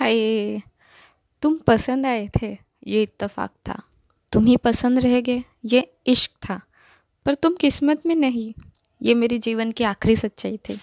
हाय, तुम पसंद आए थे, ये इत्तेफाक था। तुम ही पसंद रह गए, ये इश्क था। पर तुम किस्मत में नहीं, ये मेरी जीवन की आखिरी सच्चाई थी।